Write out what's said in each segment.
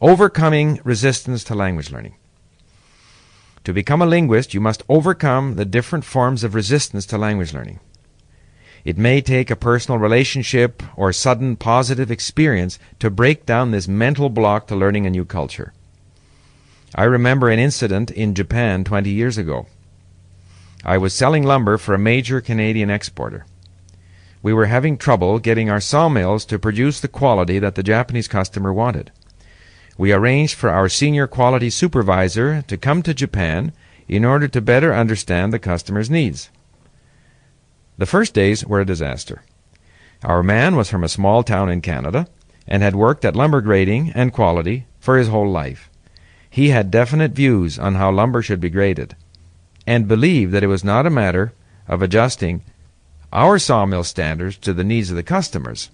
Overcoming resistance to language learning. To become a linguist, you must overcome the different forms of resistance to language learning. It may take a personal relationship or sudden positive experience to break down this mental block to learning a new culture. I remember an incident in Japan 20 years ago. I was selling lumber for a major Canadian exporter. We were having trouble getting our sawmills to produce the quality that the Japanese customer wanted. We arranged for our senior quality supervisor to come to Japan in order to better understand the customer's needs. The first days were a disaster. Our man was from a small town in Canada and had worked at lumber grading and quality for his whole life. He had definite views on how lumber should be graded and believed that it was not a matter of adjusting our sawmill standards to the needs of the customers,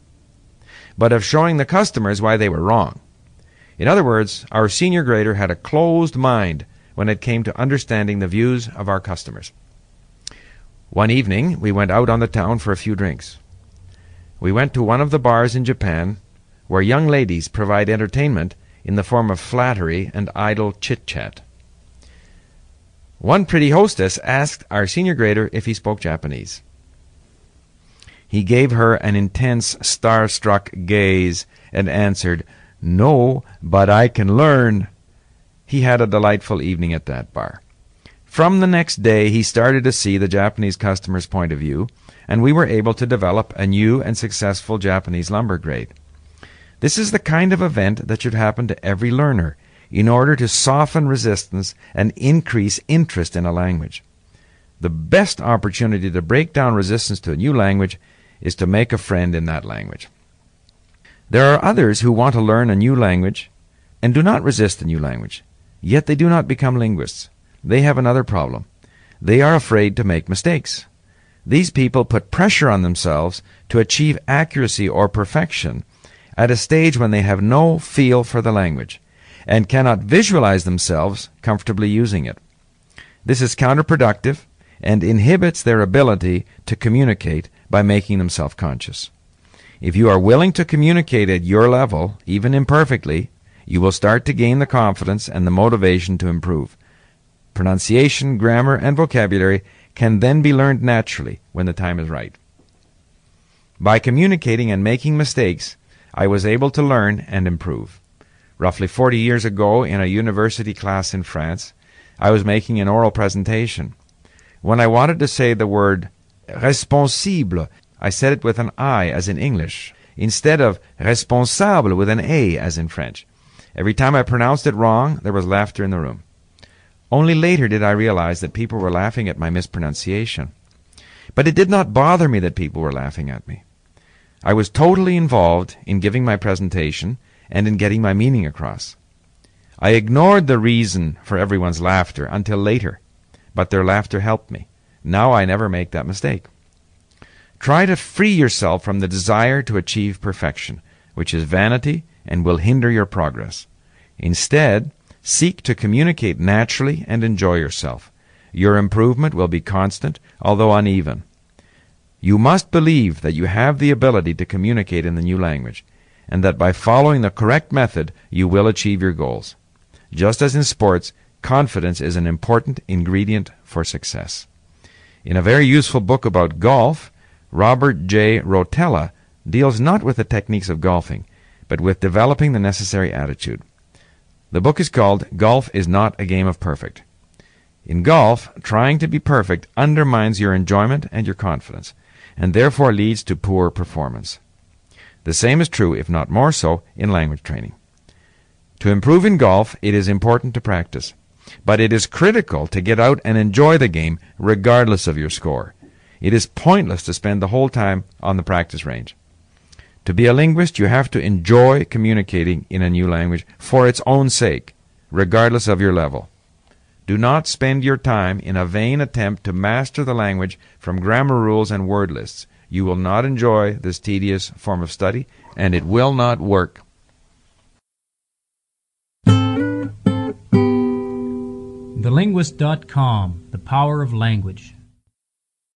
but of showing the customers why they were wrong. In other words, our senior grader had a closed mind when it came to understanding the views of our customers. One evening, we went out on the town for a few drinks. We went to one of the bars in Japan where young ladies provide entertainment in the form of flattery and idle chit chat. One pretty hostess asked our senior grader if he spoke Japanese. He gave her an intense, starstruck gaze and answered, no, but I can learn. He had a delightful evening at that bar. From the next day, he started to see the Japanese customer's point of view, and we were able to develop a new and successful Japanese lumber grade. This is the kind of event that should happen to every learner in order to soften resistance and increase interest in a language. The best opportunity to break down resistance to a new language is to make a friend in that language. There are others who want to learn a new language and do not resist the new language, yet they do not become linguists. They have another problem. They are afraid to make mistakes. These people put pressure on themselves to achieve accuracy or perfection at a stage when they have no feel for the language and cannot visualize themselves comfortably using it. This is counterproductive and inhibits their ability to communicate by making them self conscious. If you are willing to communicate at your level, even imperfectly, you will start to gain the confidence and the motivation to improve. Pronunciation, grammar, and vocabulary can then be learned naturally when the time is right. By communicating and making mistakes, I was able to learn and improve. Roughly 40 years ago, in a university class in France, I was making an oral presentation. When I wanted to say the word responsible I said it with an I as in English, instead of responsable with an A as in French. Every time I pronounced it wrong, there was laughter in the room. Only later did I realize that people were laughing at my mispronunciation. But it did not bother me that people were laughing at me. I was totally involved in giving my presentation and in getting my meaning across. I ignored the reason for everyone's laughter until later, but their laughter helped me. Now I never make that mistake. Try to free yourself from the desire to achieve perfection, which is vanity and will hinder your progress. Instead, seek to communicate naturally and enjoy yourself. Your improvement will be constant, although uneven. You must believe that you have the ability to communicate in the new language, and that by following the correct method, you will achieve your goals. Just as in sports, confidence is an important ingredient for success. In a very useful book about golf, Robert J. Rotella deals not with the techniques of golfing, but with developing the necessary attitude. The book is called Golf is Not a Game of Perfect. In golf, trying to be perfect undermines your enjoyment and your confidence, and therefore leads to poor performance. The same is true, if not more so, in language training. To improve in golf, it is important to practice, but it is critical to get out and enjoy the game regardless of your score. It is pointless to spend the whole time on the practice range. To be a linguist, you have to enjoy communicating in a new language for its own sake, regardless of your level. Do not spend your time in a vain attempt to master the language from grammar rules and word lists. You will not enjoy this tedious form of study, and it will not work. TheLinguist.com The Power of Language